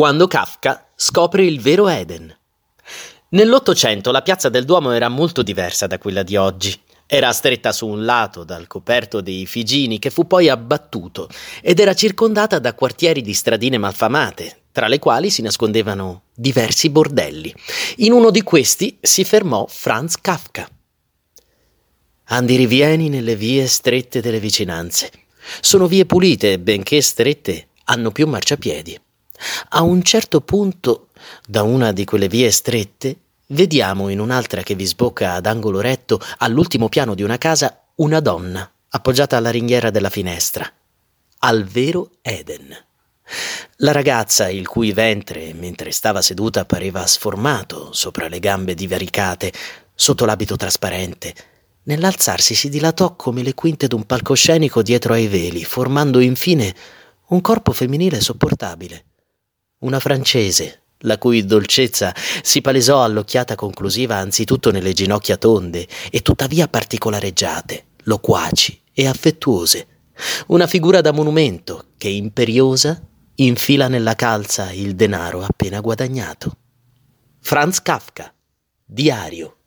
quando Kafka scopre il vero Eden. Nell'Ottocento la piazza del Duomo era molto diversa da quella di oggi. Era stretta su un lato dal coperto dei Figini che fu poi abbattuto ed era circondata da quartieri di stradine malfamate, tra le quali si nascondevano diversi bordelli. In uno di questi si fermò Franz Kafka. Andi rivieni nelle vie strette delle vicinanze. Sono vie pulite, benché strette, hanno più marciapiedi. A un certo punto, da una di quelle vie strette, vediamo in un'altra che vi sbocca ad angolo retto, all'ultimo piano di una casa, una donna appoggiata alla ringhiera della finestra. Al vero Eden. La ragazza, il cui ventre, mentre stava seduta, pareva sformato sopra le gambe divaricate, sotto l'abito trasparente, nell'alzarsi si dilatò come le quinte d'un palcoscenico dietro ai veli, formando infine un corpo femminile sopportabile una francese, la cui dolcezza si palesò all'occhiata conclusiva anzitutto nelle ginocchia tonde e tuttavia particolareggiate, loquaci e affettuose, una figura da monumento che imperiosa infila nella calza il denaro appena guadagnato. Franz Kafka, Diario